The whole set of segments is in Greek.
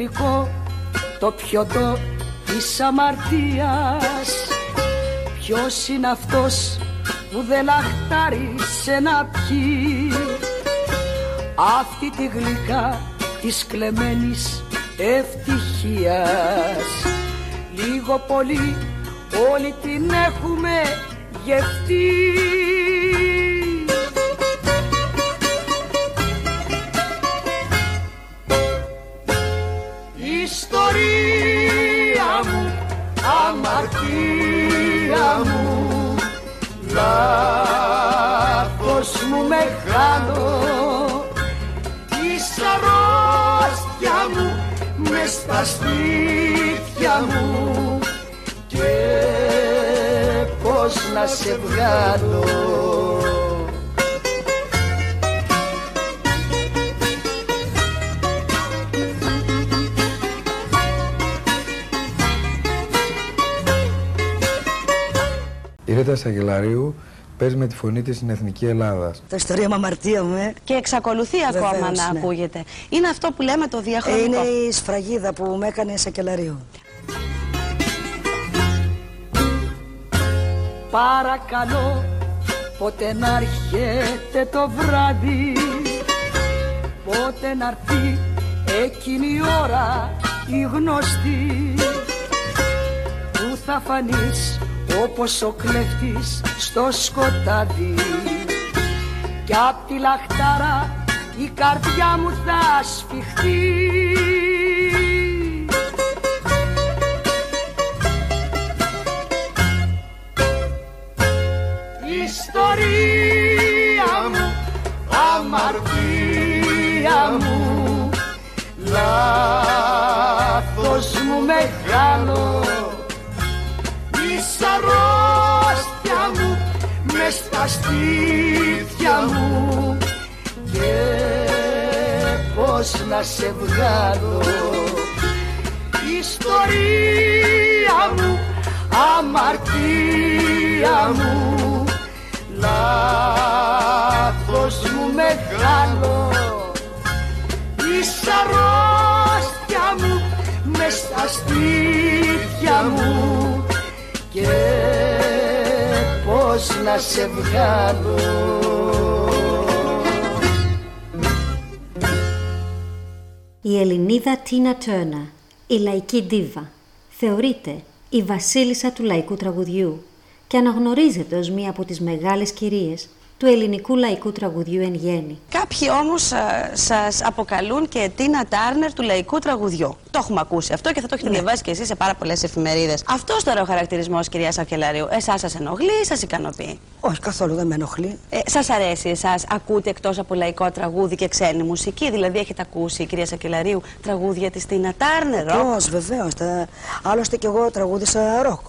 γλυκό το πιωτό της αμαρτίας. Ποιος είναι αυτός που δεν λαχτάρισε να πιει; Αυτή τη γλυκά της κλεμμένης ευτυχίας. Λίγο πολύ όλοι την έχουμε γευτεί μου μεγάλο Της αρρώστια μου μες στα σπίτια μου. Και πώς να σε βγάλω. Η Ρίτα Σαγγελαρίου παίζει με τη φωνή της στην Εθνική Ελλάδα. Το ιστορία μου αμαρτία μου, ε. Και εξακολουθεί Βεβαίως, ακόμα να ναι. ακούγεται. Είναι αυτό που λέμε το Ε, διαχρονικό. Είναι η σφραγίδα που με έκανε σακελαρίου. Παρακαλώ πότε να έρχεται το βράδυ; Πότε να έρθει εκείνη η ώρα η γνωστή; Που θα φανείς όπως ο κλέφτης στο σκοτάδι. Κι απ' τη λαχτάρα η καρδιά μου θα σφιχτεί. Ιστορία μου, αμαρτία μου Λάθος μου μεγάλος στα σπίτια μου Και πώς να σε βγάλω. Ιστορία μου, αμαρτία μου Λάθος μου μεγάλο. Της αρρώστια μου μες στα σπίτια μου Και πώς να σε βγάλω. Η Ελληνίδα Τίνα Τέρνα, η λαϊκή ντίβα, θεωρείται η βασίλισσα του λαϊκού τραγουδιού και αναγνωρίζεται ως μία από τις μεγάλες κυρίες του ελληνικού λαϊκού τραγουδιού εν γέννη. Κάποιοι όμως σας αποκαλούν και Τίνα Τάρνερ του λαϊκού τραγουδιού. Το έχουμε ακούσει αυτό και θα το έχετε διαβάσει και εσείς σε πάρα πολλές εφημερίδες. Αυτός τώρα ο χαρακτηρισμός, κυρία Σακελαρίου, εσάς σας ενοχλεί ή σας ικανοποιεί; Όχι, καθόλου δεν με ενοχλεί. Ε, σας αρέσει εσάς, ακούτε εκτός από λαϊκό τραγούδι και ξένη μουσική; Δηλαδή, έχετε ακούσει, κυρία Σακελαρίου, τραγούδια της Τίνα Τάρνερ. ροκ; Βεβαίως, βεβαίως. Άλλωστε κι εγώ τραγούδισα ροκ.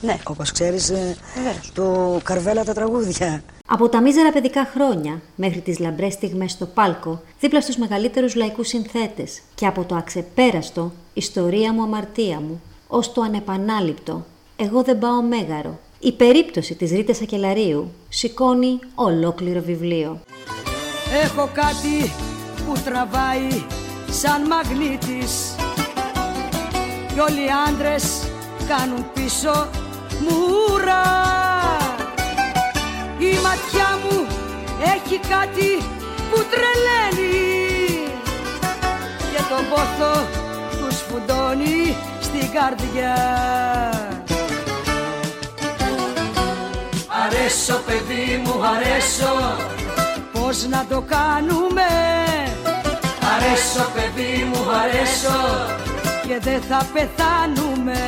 Ναι. Όπως ξέρεις, Βεβαίως. του Καρβέλα τα τραγούδια. Από τα μίζερα παιδικά χρόνια μέχρι τις λαμπρές στιγμές στο πάλκο, δίπλα στους μεγαλύτερους λαϊκούς συνθέτες και από το αξεπέραστο «Ιστορία μου, αμαρτία μου» ως το ανεπανάληπτο «Εγώ δεν πάω μέγαρο». Η περίπτωση της Ρίτας Ακελαρίου σηκώνει ολόκληρο βιβλίο. Έχω κάτι που τραβάει σαν μαγνήτης Κι όλοι οι άντρες κάνουν πίσω μουρά Η ματιά μου έχει κάτι που τρελαίνει. Και τον πόθο του σφουντώνει στην καρδιά. Αρέσω παιδί μου, αρέσω. Πώς να το κάνουμε; Αρέσω παιδί μου, αρέσω. Και δεν θα πεθάνουμε.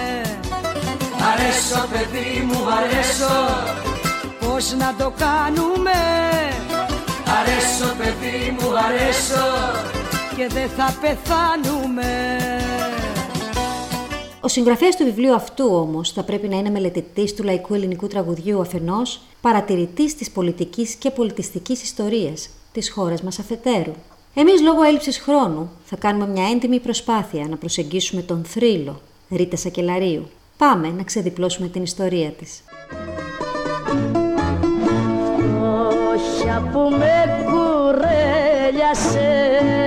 Αρέσω παιδί μου, αρέσω Πώς να το κάνουμε; Αρέσω παιδί μου, αρέσω Και δεν θα πεθάνουμε Ο συγγραφέας του βιβλίου αυτού όμως θα πρέπει να είναι μελετητής του λαϊκού ελληνικού τραγουδιού αφενός, παρατηρητής της πολιτικής και πολιτιστικής ιστορίας της χώρας μας αφετέρου. Εμείς λόγω έλλειψης χρόνου θα κάνουμε μια έντιμη προσπάθεια να προσεγγίσουμε τον θρύλο Ρίτα Σακελαρίου. Πάμε να ξεδιπλώσουμε την ιστορία της. Που με κουρέλιασες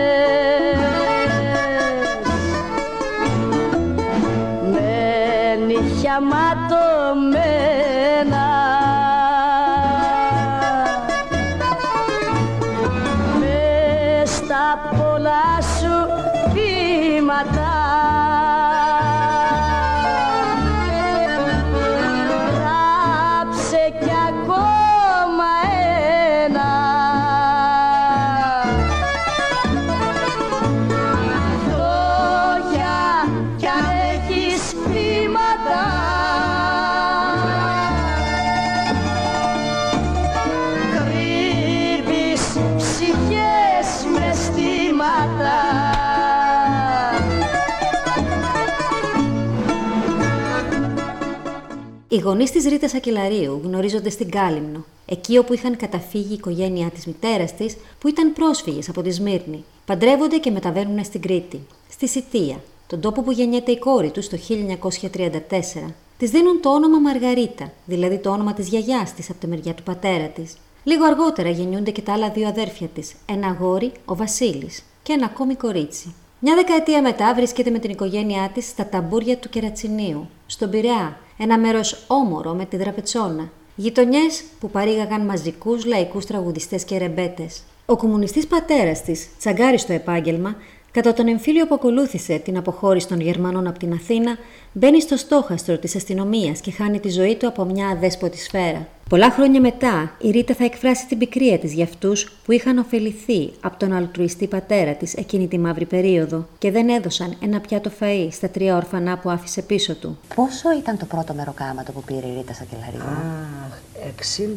Οι γονείς της Ρίτας Ακελαρίου γνωρίζονται στην Κάλυμνο, εκεί όπου είχαν καταφύγει η οικογένειά της μητέρας της, που ήταν πρόσφυγες από τη Σμύρνη. Παντρεύονται και μεταβαίνουν στην Κρήτη, στη Σιτία, τον τόπο που γεννιέται η κόρη τους το 1934. Της δίνουν το όνομα Μαργαρίτα, δηλαδή το όνομα της γιαγιάς της από τη μεριά του πατέρα της. Λίγο αργότερα γεννιούνται και τα άλλα δύο αδέρφια της, ένα αγόρι, ο Βασίλης, και ένα ακόμη κορίτσι. Μια δεκαετία μετά βρίσκεται με την οικογένειά της στα ταμπούρια του Κερατσινίου, στον Πειραιά, ένα μέρος όμορο με τη Δραπετσόνα. Γειτονιές που παρήγαγαν μαζικούς λαϊκούς τραγουδιστές και ρεμπέτες. Ο κομμουνιστής πατέρας της, τσαγκάρι στο επάγγελμα, κατά τον εμφύλιο που ακολούθησε την αποχώρηση των Γερμανών από την Αθήνα, μπαίνει στο στόχαστρο της αστυνομίας και χάνει τη ζωή του από μια αδέσποτη σφαίρα. Πολλά χρόνια μετά, η Ρίτα θα εκφράσει την πικρία της για αυτούς που είχαν ωφεληθεί από τον αλτρουιστή πατέρα της εκείνη τη μαύρη περίοδο και δεν έδωσαν ένα πιάτο φαΐ στα τρία ορφανά που άφησε πίσω του. Πόσο ήταν το πρώτο μεροκάματο που πήρε η Ρίτα Σακελαρίου. Αχ,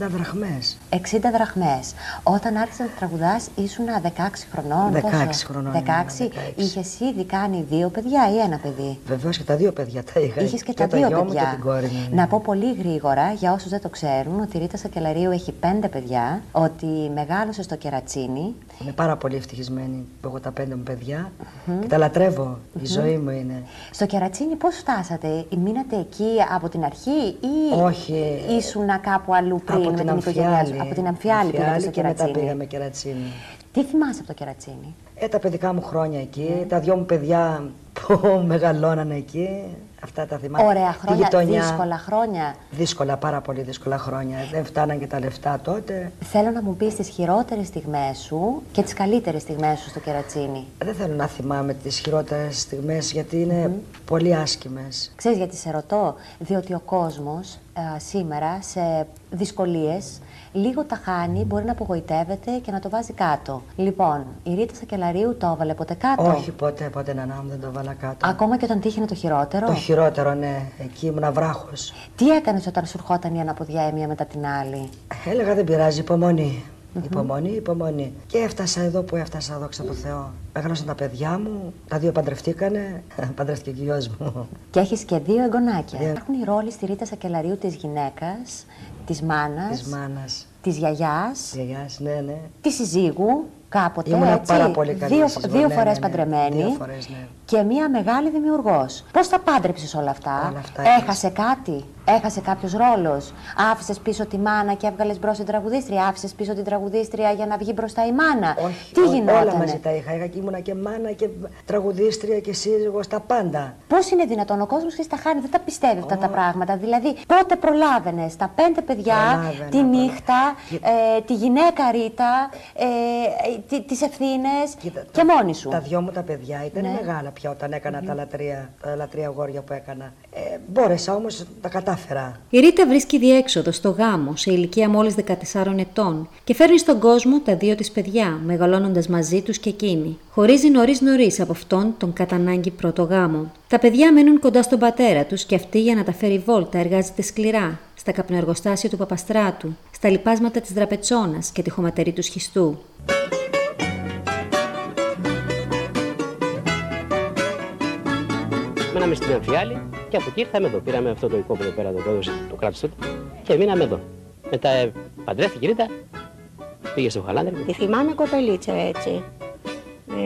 60 δραχμές. 60 δραχμές. Όταν άρχισε να τραγουδάς ήσουν 16 χρονών. 16 πόσο; χρονών 16. ήμουν, 16. Είχες ήδη κάνει δύο παιδιά ή ένα παιδί; Βεβαίως και τα δύο παιδιά τα είχα. Είχες και, τα το δύο γιο μου παιδιά. και την κόρη μου. ναι. Να πω πολύ γρήγορα για όσους δεν το ξέρουν ότι η Ρίτα Σακελαρίου έχει πέντε παιδιά, ότι μεγάλωσε στο Κερατσίνι. Είμαι πάρα πολύ ευτυχισμένη που έχω τα πέντε μου παιδιά και τα λατρεύω. Η ζωή μου είναι. Στο Κερατσίνι πώς φτάσατε, μείνατε εκεί από την αρχή ή Όχι. ήσουνα κάπου αλλού πριν από με την την οικογένειά σου; Αμφιάλη. Από την Αμφιάλη πήγατε στο και μετά Κερατσίνι. πήγαμε Κερατσίνη. Τι θυμάσαι από το Κερατσίνι; Ε, τα παιδικά μου χρόνια εκεί, τα δυο μου παιδιά που μεγαλώνανε εκεί. Αυτά τα θυμάμαι. Ωραία Τη χρόνια, γειτονιά. δύσκολα χρόνια. Δύσκολα, πάρα πολύ δύσκολα χρόνια. Δεν φτάναν και τα λεφτά τότε. Θέλω να μου πεις τις χειρότερες στιγμές σου και τις καλύτερες στιγμές σου στο Κερατσίνι. Δεν θέλω να θυμάμαι τις χειρότερες στιγμές γιατί είναι πολύ άσχημες. Ξέρεις γιατί σε ρωτώ, διότι ο κόσμος ε, σήμερα σε δυσκολίες λίγο τα χάνει, μπορεί να απογοητεύεται και να το βάζει κάτω. Λοιπόν, η Ρίτα Σακελαρίου το έβαλε ποτέ κάτω; Όχι ποτέ, ποτέ να μου δεν το βάλα κάτω. Ακόμα και όταν τύχαινε το χειρότερο; Το χειρότερο, ναι. Εκεί ήμουν βράχος. Τι έκανες όταν σου ερχόταν η αναποδιά η μία μετά την άλλη; Έλεγα δεν πειράζει, υπομονή. Υπομονή, υπομονή. Και έφτασα εδώ που έφτασα, δόξα τω Θεώ. Έγραψαν τα παιδιά μου, τα δύο παντρευτήκανε. Παντρεύτηκε και ο γιος μου. Και έχεις και δύο εγγονάκια. Δύο. Υπάρχουν οι ρόλοι στη Ρίτα Σακελαρίου της γυναίκας, της μάνας, Της μάνας. της γιαγιάς, Γιαγιάς, ναι, ναι. της συζύγου, κάποτε Ήμουνα έτσι. πάρα πολύ καλή δύο, σύζυγο, δύο ναι, φορές ναι, ναι. παντρεμένη. Δύο φορές, ναι. Και μία μεγάλη δημιουργός. Πώς τα πάντρεψες όλα αυτά, Όλα αυτά Έχασε κάτι, έχασε κάποιος ρόλος; Άφησες πίσω τη μάνα και έβγαλες μπρος την τραγουδίστρια; Άφησες πίσω την τραγουδίστρια για να βγει μπροστά η μάνα; Όχι, Τι ό- γινότανε. Όλα μαζί τα είχα. Είχα και ήμουνα και μάνα και τραγουδίστρια και σύζυγος, τα πάντα. Πώς είναι δυνατόν; Ο κόσμος και στα χάνει, δεν τα πιστεύει αυτά τα πράγματα. Δηλαδή, πότε προλάβαινες; Τα πέντε παιδιά, Προλάβαινα, τη προλα- νύχτα, ε, τη γυναίκα Ρίτα, ε, τις ευθύνες Κοίτα, και τα- μόνη σου. Τα δυο μου τα παιδιά ήταν Ναι. μεγάλα πια όταν έκανα τα, λατρεία, τα λατρεία αγόρια που έκανα. Ε, μπόρεσα όμως, τα κατάφερα. Η Ρίτα βρίσκει διέξοδο στο γάμο σε ηλικία μόλις 14 ετών και φέρνει στον κόσμο τα δύο της παιδιά, μεγαλώνοντας μαζί τους και εκείνη. Χωρίζει νωρίς νωρίς από αυτόν τον κατά ανάγκη πρώτο γάμο. Τα παιδιά μένουν κοντά στον πατέρα τους και αυτή για να τα φέρει βόλτα εργάζεται σκληρά στα καπνοεργοστάσια του Παπαστράτου, στα λιπάσματα της Δραπετσόνας και τη χωματερή του Σχιστού. Μέναμε στην Αμφιάλη και από εκεί ήρθαμε εδώ. Πήραμε αυτό το οικόπεδο πέρα, το έδωσε το κράτο τότε και μείναμε εδώ. Μετά ε, παντρεύτηκε η Ρίτα, πήγε στο Χαλάνδρη. Τη θυμάμαι κοπελίτσα έτσι,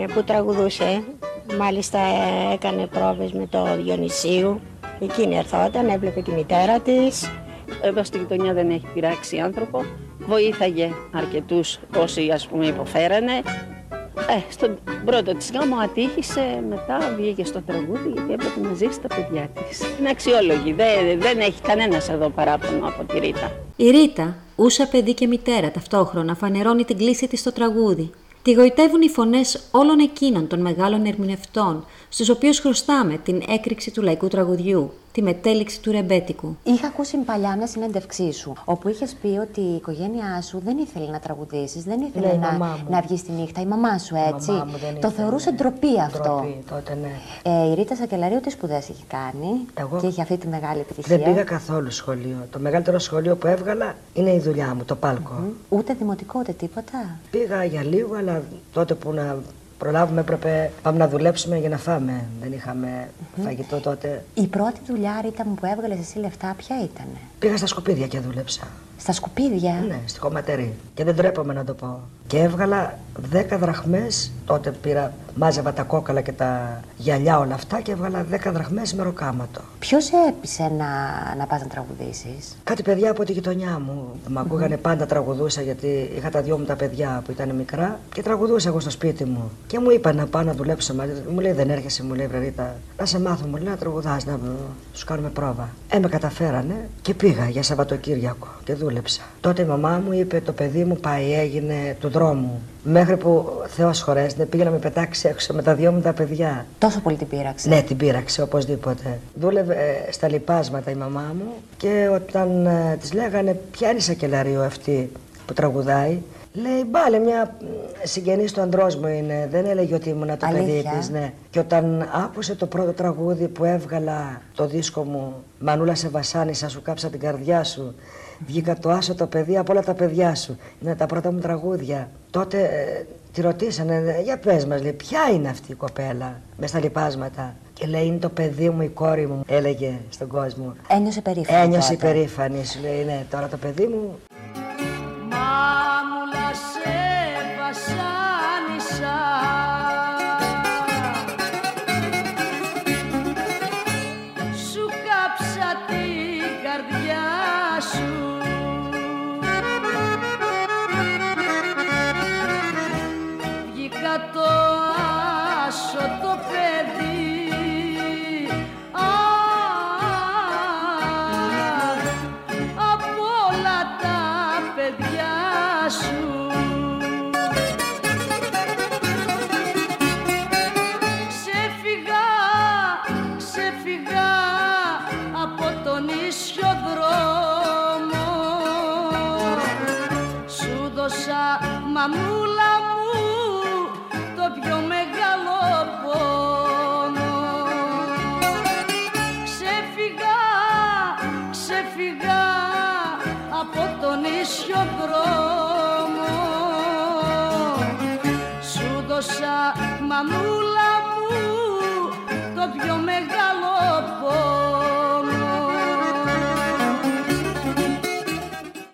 ε, που τραγουδούσε. Μάλιστα ε, έκανε πρόβες με το Διονυσίου. Εκείνη ερθόταν, έβλεπε τη μητέρα της. Εδώ στη γειτονιά δεν έχει πειράξει άνθρωπο. Βοήθαγε αρκετούς όσοι ας πούμε υποφέρανε. Ε, στον πρώτο της γάμο ατύχησε, μετά βγήκε στο τραγούδι γιατί έπρεπε να ζήσει τα παιδιά της. Είναι αξιόλογη, δεν, δεν έχει κανένας εδώ παράπονο από τη Ρίτα. Η Ρίτα, ούσα παιδί και μητέρα ταυτόχρονα, φανερώνει την κλίση της στο τραγούδι. Τη γοητεύουν οι φωνές όλων εκείνων των μεγάλων ερμηνευτών, στους οποίους χρωστάμε την έκρηξη του λαϊκού τραγουδιού, τη μετέληξη του ρεμπέτικου. Είχα ακούσει παλιά μια συνέντευξή σου, όπου είχες πει ότι η οικογένειά σου δεν ήθελε να τραγουδήσεις, δεν ήθελε Ναι, η να, μαμά μου. να βγεις στη νύχτα. Η μαμά σου, έτσι. μαμά μου δεν το ήθελε, θεωρούσε ναι. ντροπή αυτό. Ντροπή, τότε ναι. Ε, η Ρίτα Σακελαρίου τι σπουδές έχει κάνει Εγώ και έχει αυτή τη μεγάλη επιτυχία; Δεν πήγα καθόλου σχολείο. Το μεγαλύτερο σχολείο που έβγαλα είναι η δουλειά μου, το πάλκο. Ούτε δημοτικό, ούτε τίποτα; Πήγα για λίγο, αλλά τότε που να προλάβουμε έπρεπε πάμε να δουλέψουμε για να φάμε. Δεν είχαμε φαγητό τότε. Η πρώτη δουλειά, Ρίτα μου, που έβγαλες εσύ λεφτά, ποια ήταν. Πήγα στα σκουπίδια και δούλεψα. Στα σκουπίδια; Ναι, στη χωματερή. Και δεν τρέπομαι να το πω. Και έβγαλα 10 δραχμές, τότε πήρα, μάζευα τα κόκαλα και τα γυαλιά όλα αυτά και έβγαλα 10 δραχμές με ροκάματο. Ποιος σε έπεισε να, να πας να τραγουδήσεις; Κάτι παιδιά από τη γειτονιά μου που με ακούγανε πάντα τραγουδούσα γιατί είχα τα δυο μου τα παιδιά που ήταν μικρά και τραγουδούσα εγώ στο σπίτι μου. Και μου είπα να πάω να δουλέψω μαζί τους. Μου λέει δεν έρχεσαι, μου λέει Βρερίτα, να σε μάθω, μου λέει να τραγουδάς, να σου κάνουμε πρόβα. Ε, με καταφέρανε και πήγα για Σαββατοκύριακο και δούλεψα. Τότε η μαμά μου είπε το παιδί μου πάει, έγινε του δρόμου. Μέχρι που Θεός χωρέσne πήγε να με πετάξει έξω με τα δυο μου τα παιδιά. Τόσο πολύ την πείραξε. Ναι, την πείραξε οπωσδήποτε. Δούλευε ε, στα λοιπάσματα η μαμά μου και όταν ε, της λέγανε ποια είναι η σακελαρίου αυτή που τραγουδάει, λέει μπάλε μια μ, συγγενής του ανδρός μου είναι, δεν έλεγε ότι ήμουν το παιδί Αλήθεια; της, ναι. Και όταν άκουσε το πρώτο τραγούδι που έβγαλα το δίσκο μου, Μανούλα σε βασάνισα, σου κάψα την καρδιά σου, βγήκα το άσο το παιδί από όλα τα παιδιά σου. Είναι τα πρώτα μου τραγούδια. Τότε ε, τη ρωτήσανε, «Ε, για πες μας, λέει, ποια είναι αυτή η κοπέλα μες στα λοιπάσματα. Και λέει, είναι το παιδί μου, η κόρη μου, έλεγε στον κόσμο. Ένιωσε περήφανη. Ένιωσε τότε. υπερήφανη, σου λέει, ναι, τώρα το παιδί μου. Μάμουλα σε βασάνισα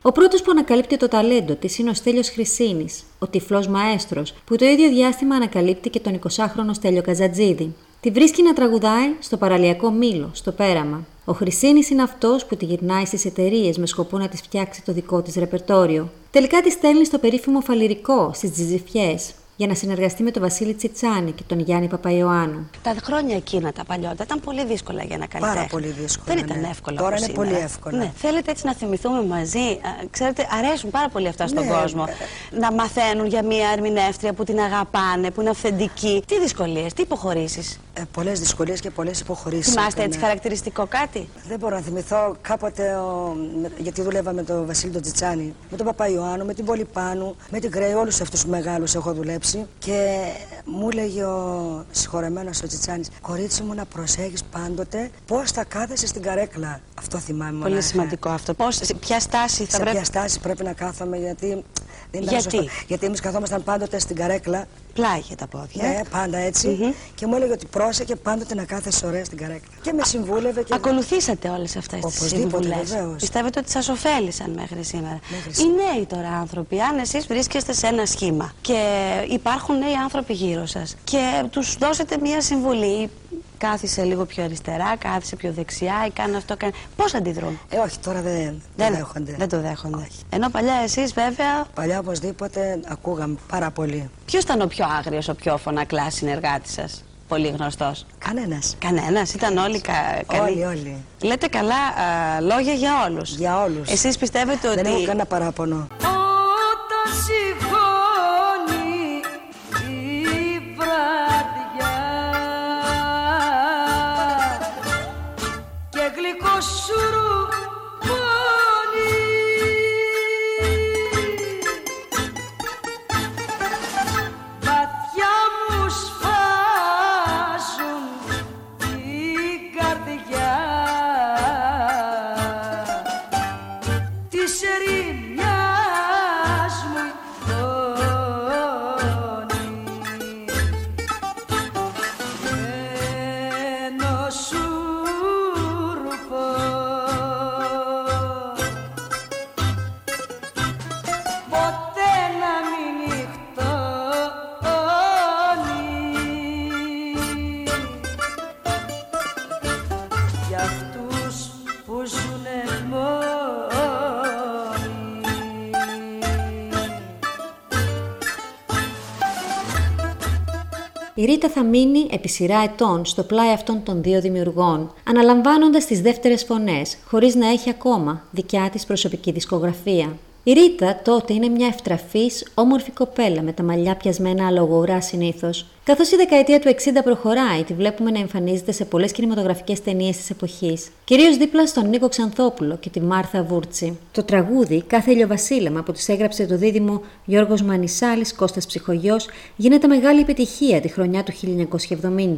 Ο πρώτος που ανακαλύπτει το ταλέντο της είναι ο Στέλιος Χρυσίνης, ο τυφλός μαέστρος, που το ίδιο διάστημα ανακαλύπτει και τον 20χρονο Στέλιο Καζατζίδη. Τη βρίσκει να τραγουδάει στο παραλιακό μήλο, στο πέραμα. Ο Χρυσίνης είναι αυτός που τη γυρνάει στις εταιρείες με σκοπό να της φτιάξει το δικό της ρεπερτόριο. Τελικά τη στέλνει στο περίφημο φαλυρικό, στις τζιζιφιές για να συνεργαστεί με τον Βασίλη Τσιτσάνη και τον Γιάννη Παπαϊωάννου. Τα χρόνια εκείνα τα παλιότερα ήταν πολύ δύσκολα για να καλλιτέχνη. Πάρα πολύ δύσκολα. Δεν ήταν ναι. εύκολα. Τώρα όπως είναι πολύ σήμερα. εύκολα. Ναι. Θέλετε έτσι να θυμηθούμε μαζί. Α, Ξέρετε, αρέσουν πάρα πολύ αυτά στον Ναι. κόσμο. Να μαθαίνουν για μια ερμηνεύτρια που την αγαπάνε, που είναι αυθεντική. Τι δυσκολίες, τι υποχωρήσεις. Ε, πολλές δυσκολίες και πολλές υποχωρήσεις. Θυμάστε έτσι χαρακτηριστικό κάτι; Δεν μπορώ να θυμηθώ κάποτε, ο, με- γιατί δούλευα με τον Βασίλη τον Τσιτσάνη, με τον Παπαϊωάννου, με την Πολυπάνου, με την Κρέη, όλους αυτούς τους μεγάλους έχω δουλέψει. Και μου έλεγε ο συγχωρεμένος ο Τσιτσάνη, Κορίτσι μου, να προσέχεις πάντοτε πώς θα κάθεσαι στην καρέκλα. Αυτό θυμάμαι Πολύ μονάχα. σημαντικό αυτό. Πώς, σε ποια στάση θα Σε πρέπει. ποια στάση πρέπει να κάθομαι, γιατί. Δεν ήταν Γιατί; σωστό. Γιατί εμείς καθόμασταν πάντοτε στην καρέκλα. Πλάγια τα πόδια. Ναι, πάντα έτσι. Μμμ. Και μου έλεγε ότι πρόσεχε πάντοτε να κάθεσαι ωραία στην καρέκλα. Και με συμβούλευε και. Ακολουθήσατε όλες αυτές τις Οπωσδήποτε, συμβουλές. βεβαίως. Πιστεύετε ότι σας ωφέλησαν μέχρι σήμερα. Μέχρι Οι σήμερα. νέοι τώρα άνθρωποι, αν εσείς βρίσκεστε σε ένα σχήμα και υπάρχουν νέοι άνθρωποι γύρω σας και τους δώσετε μία συμβουλή, κάθισε λίγο πιο αριστερά, κάθισε πιο δεξιά ή κάνε αυτό, κάνε. Πώς αντιδρούν; Ε, όχι, τώρα δεν, δεν δέχονται. Δεν το δέχονται. Ενώ παλιά εσείς βέβαια. Παλιά οπωσδήποτε ακούγαμε πάρα πολύ. Ποιος ήταν ο πιο άγριος, ο πιο φωνακλάς συνεργάτης σας, πολύ γνωστός. Κανένας. Κανένας, ήταν όλοι κα... καλοί; Όλοι, όλοι. Λέτε καλά α, λόγια για όλους; Για όλους. Εσείς πιστεύετε ότι. Δεν έχω κανένα παράπονο. Όταν σηκώνει Η Ρίτα θα μείνει επί σειρά ετών στο πλάι αυτών των δύο δημιουργών, αναλαμβάνοντας τις δεύτερες φωνές, χωρίς να έχει ακόμα δικιά της προσωπική δισκογραφία. Η Ρίτα τότε είναι μια ευτραφής, όμορφη κοπέλα με τα μαλλιά πιασμένα αλογορά συνήθως. Καθώς η δεκαετία του 60 προχωράει, τη βλέπουμε να εμφανίζεται σε πολλές κινηματογραφικές ταινίες της εποχής, κυρίως δίπλα στον Νίκο Ξανθόπουλο και τη Μάρθα Βούρτσι. Το τραγούδι Κάθε ηλιοβασίλεμα που τη έγραψε το δίδυμο Γιώργος Μανισάλης Κώστας Ψυχογειό γίνεται μεγάλη επιτυχία τη χρονιά του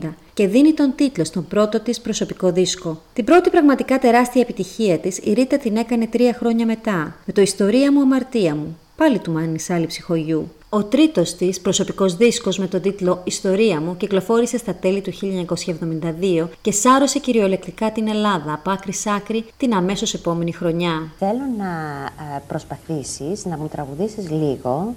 1970 και δίνει τον τίτλο στον πρώτο της προσωπικό δίσκο. Την πρώτη πραγματικά τεράστια επιτυχία της η Ρίτα την έκανε τρία χρόνια μετά, με το Ιστορία μου, Αμαρτία μου, πάλι του Μανισάλη Ψυχογιού. Ο τρίτος της προσωπικός δίσκος με τον τίτλο «Ιστορία μου» κυκλοφόρησε στα τέλη του 1972 και σάρωσε κυριολεκτικά την Ελλάδα από άκρη σ' άκρη την αμέσως επόμενη χρονιά. Θέλω να ε, προσπαθήσεις να μου τραγουδήσεις λίγο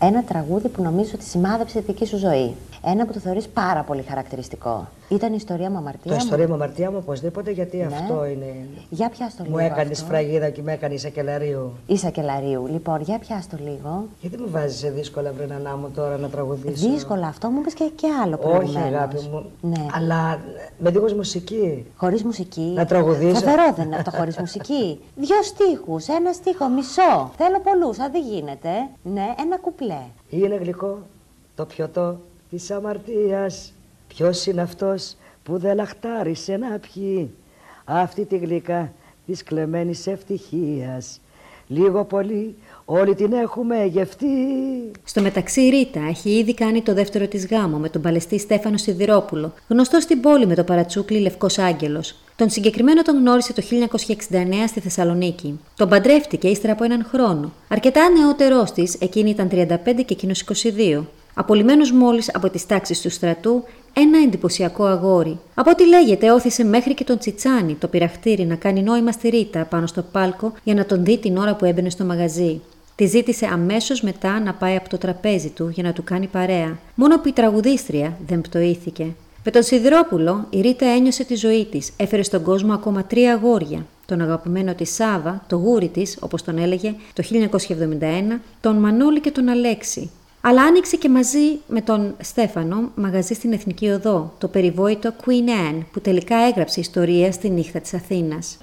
ε, ένα τραγούδι που νομίζω ότι σημάδεψε τη δική σου ζωή. Ένα που το θεωρείς πάρα πολύ χαρακτηριστικό. Ήταν η ιστορία μου αμαρτία Το μου. ιστορία μου αμαρτία μου οπωσδήποτε γιατί Ναι. αυτό είναι. Για πιάσ' το λίγο Μου έκανες αυτό. φραγίδα και με έκανες σακελαρίου. Ίσα κελαρίου. Λοιπόν, για πιάσ' το λίγο. Γιατί με βάζεις σε δύσκολα βρενανά μου τώρα να τραγουδήσω; Δύσκολα αυτό, μου είπες και, και άλλο Όχι, προηγουμένως. αγάπη μου. Ναι. Αλλά με δίχως μουσική. Χωρίς μουσική. Να τραγουδήσω. Φοβερό δεν είναι αυτό χωρίς μουσική. Δυο στίχους, ένα στίχο, μισό. Θέλω πολλούς, αν δεν γίνεται. Ναι, ένα κουπλέ. Είναι γλυκό το πιωτό της αμαρτίας. Ποιος είναι αυτός που δεν λαχτάρισε να πιει; Αυτή τη γλυκά της κλεμμένης ευτυχίας. Λίγο πολύ όλοι την έχουμε γευτεί. Στο μεταξύ, η Ρίτα έχει ήδη κάνει το δεύτερο της γάμο με τον παλαιστή Στέφανο Σιδηρόπουλο, γνωστό στην πόλη με το παρατσούκλι Λευκός Άγγελος. Τον συγκεκριμένο τον γνώρισε το 1969 στη Θεσσαλονίκη. Τον παντρεύτηκε ύστερα από έναν χρόνο. Αρκετά νεότερός της, εκείνη ήταν 35 και εκείνος 22. Απολυμμένος μόλις από τις τάξεις του στρατού, ένα εντυπωσιακό αγόρι. Από ό,τι λέγεται, όθησε μέχρι και τον Τσιτσάνι, το πειραχτήρι, να κάνει νόημα στη Ρίτα πάνω στο πάλκο για να τον δει την ώρα που έμπαινε στο μαγαζί. Τη ζήτησε αμέσως μετά να πάει από το τραπέζι του για να του κάνει παρέα. Μόνο που η τραγουδίστρια δεν πτωήθηκε. Με τον Σιδηρόπουλο, η Ρίτα ένιωσε τη ζωή της. Έφερε στον κόσμο ακόμα τρία αγόρια. Τον αγαπημένο της Σάβα, το γούρι της, όπως τον έλεγε, το 1971, τον Μανώλη και τον Αλέξη. Αλλά άνοιξε και μαζί με τον Στέφανο μαγαζί στην Εθνική Οδό, το περιβόητο Queen Anne, που τελικά έγραψε ιστορία στη νύχτα της Αθήνας.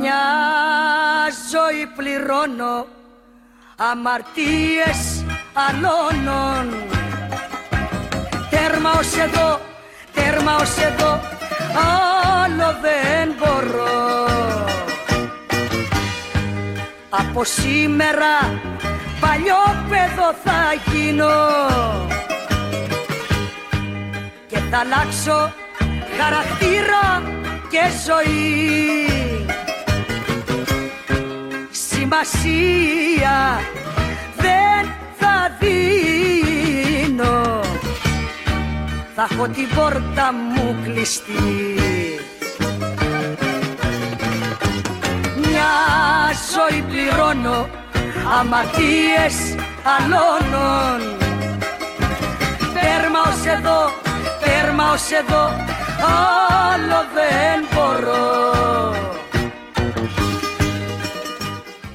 Μια ζωή πληρώνω αμαρτίες αλώνων Τέρμα ως εδώ, τέρμα ως εδώ, άλλο δεν μπορώ Από σήμερα παλιό παιδό θα γίνω. Και θα αλλάξω χαρακτήρα και ζωή. Σημασία δεν θα δίνω. Θα έχω την πόρτα μου κλειστή ζωή πληρώνω αμαρτίες αλώνων Τέρμα ως εδώ, τέρμα ως εδώ, άλλο δεν μπορώ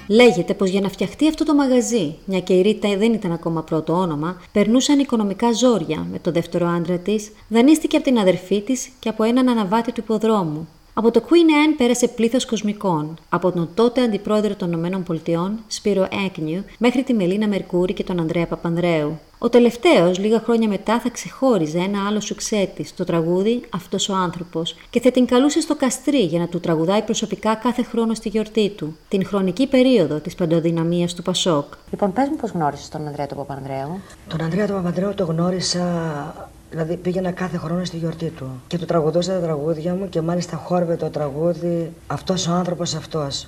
Λέγεται πως για να φτιαχτεί αυτό το μαγαζί, μια και η Ρίτα δεν ήταν ακόμα πρώτο όνομα, περνούσαν οικονομικά ζόρια με τον δεύτερο άντρα της, δανείστηκε από την αδερφή της και από έναν αναβάτη του υποδρόμου. Από το Queen Anne πέρασε πλήθος κοσμικών, από τον τότε αντιπρόεδρο των ΗΠΑ, Σπύρο Έκνιου, μέχρι τη Μελίνα Μερκούρη και τον Ανδρέα Παπανδρέου. Ο τελευταίος, λίγα χρόνια μετά, θα ξεχώριζε ένα άλλο σουξέ τη, το τραγούδι Αυτός ο άνθρωπος, και θα την καλούσε στο καστρί για να του τραγουδάει προσωπικά κάθε χρόνο στη γιορτή του, την χρονική περίοδο της παντοδυναμίας του Πασόκ. Λοιπόν, πες μου πώς γνώρισες τον Ανδρέα του Παπανδρέου. Τον Ανδρέα του Παπανδρέου το γνώρισα Δηλαδή πήγαινα κάθε χρόνο στη γιορτή του και του τραγουδούσα τα τραγούδια μου και μάλιστα χόρβε το τραγούδι «Αυτός ο άνθρωπος αυτός».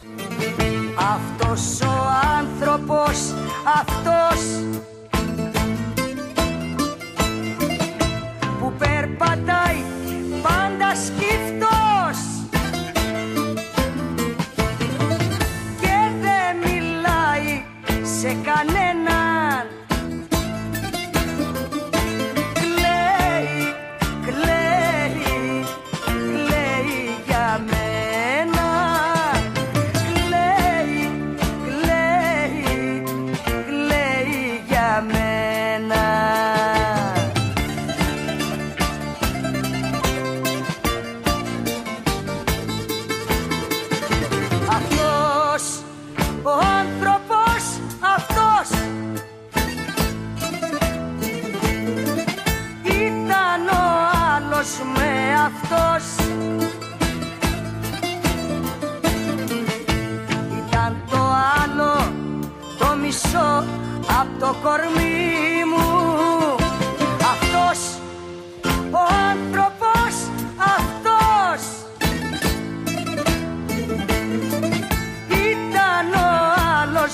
Αυτός ο άνθρωπος αυτός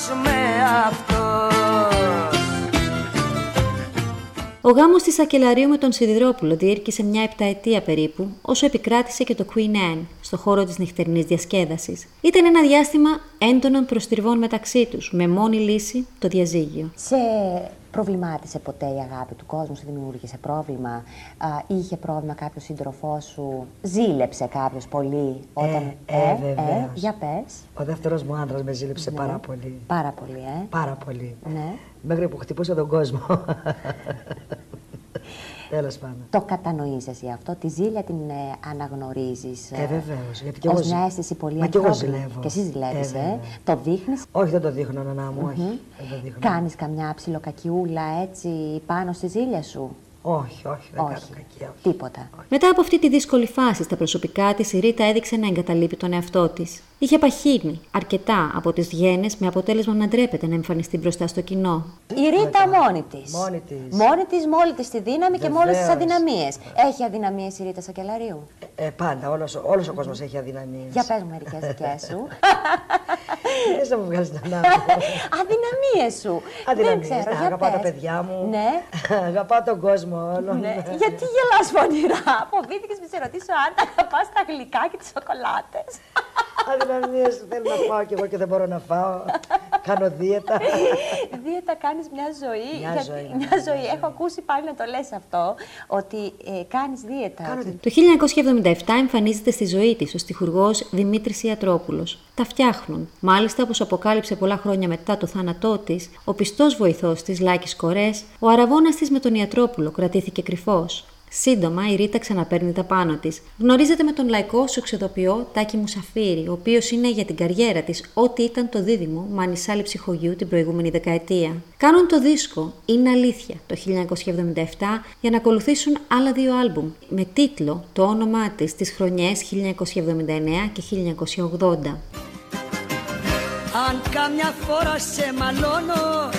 με αυτός Ο γάμος της Σακελαρίου με τον Σιδηρόπουλο διήρκησε μια επταετία περίπου, όσο επικράτησε και το Queen Anne στο χώρο της νυχτερινής διασκέδασης. Ήταν ένα διάστημα έντονων προστριβών μεταξύ τους, με μόνη λύση το διαζύγιο. Σε προβλημάτισε ποτέ η αγάπη του κόσμου, σε δημιούργησε πρόβλημα, α, είχε πρόβλημα κάποιος σύντροφός σου, ζήλεψε κάποιος πολύ όταν. ε, βεβαίως. για πες. Ο δεύτερος μου άντρας με ζήλεψε Ναι. πάρα πολύ. Πάρα πολύ, ε. Πάρα πολύ. Ναι. Μέχρι που χτυπούσε τον κόσμο. Τέλος πάντων. Το κατανοείς εσύ αυτό, τη ζήλια την ε, αναγνωρίζεις. Ε, βεβαίως. Γιατί και ως εγώ. ζη- μια αίσθηση πολύ Μα και εγώ ανθρώπινη. ζηλεύω. Και εσύ ζηλεύεις, ε. βέβαια. Το δείχνεις. Όχι, δεν το δείχνω, νανά μου, όχι. Μμμ. Δεν το δείχνω. Κάνεις καμιά ψιλοκακιούλα έτσι πάνω στη ζήλια σου; Όχι, όχι, δεν Όχι. κάνω κακία. όχι. Τίποτα. Μετά από αυτή τη δύσκολη φάση στα προσωπικά της, η Ρίτα έδειξε να εγκαταλείπει τον εαυτό της. Είχε παχύνει αρκετά από τις γένες με αποτέλεσμα να ντρέπεται να εμφανιστεί μπροστά στο κοινό. Η Ρίτα μόνη της. Μόνη της. Μόνη της, με όλη της τη δύναμη και με όλε τις Βεβαίως. αδυναμίες. Έχει αδυναμίες η Ρίτα Σακελαρίου; Ε, πάντα, όλος, όλος ο κόσμος έχει αδυναμίες. Για πες μου μερικές δικές σου. Δεν να μου βγάλεις τα νάμα. Αδυναμίες σου. Δεν Αδυναμίες, ξέρω, ναι, για αγαπάω τα πες. παιδιά μου. Ναι. αγαπάω τον κόσμο όλο. Ναι. Γιατί γελάς φωνηρά; Φοβήθηκες με σε ρωτήσω αν τα αγαπάς τα γλυκά και τις σοκολάτες. Αδυναμίες θέλω να φάω κι εγώ και δεν μπορώ να φάω. Κάνω δίαιτα. δίαιτα κάνεις μια ζωή. Μια γιατί- ζωή, ναι, Μια ζωή. Έχω ακούσει πάλι να το λες αυτό, ότι ε, κάνεις δίαιτα. Το 1977 εμφανίζεται στη ζωή της ο στιχουργός Δημήτρης Ιατρόπουλος. Τα φτιάχνουν. Μάλιστα, όπως αποκάλυψε πολλά χρόνια μετά το θάνατό της, ο πιστός βοηθός της, Λάκης Κορές, ο αραβώνας της με τον Ιατρόπουλο κρατήθηκε κρυφός. Σύντομα, η Ρίτα ξαναπαίρνει τα πάνω της. Γνωρίζεται με τον λαϊκό σοξεδοποιό Τάκη Μουσαφίρη, ο οποίος είναι για την καριέρα της ό,τι ήταν το δίδυμο Μανισάλη Ψυχογιού την προηγούμενη δεκαετία. Κάνουν το δίσκο Είναι Αλήθεια το 1977 για να ακολουθήσουν άλλα δύο άλμπουμ με τίτλο το όνομά της τις χρονιές 1979 και 1980. Αν κάμια φορά σε μαλώνω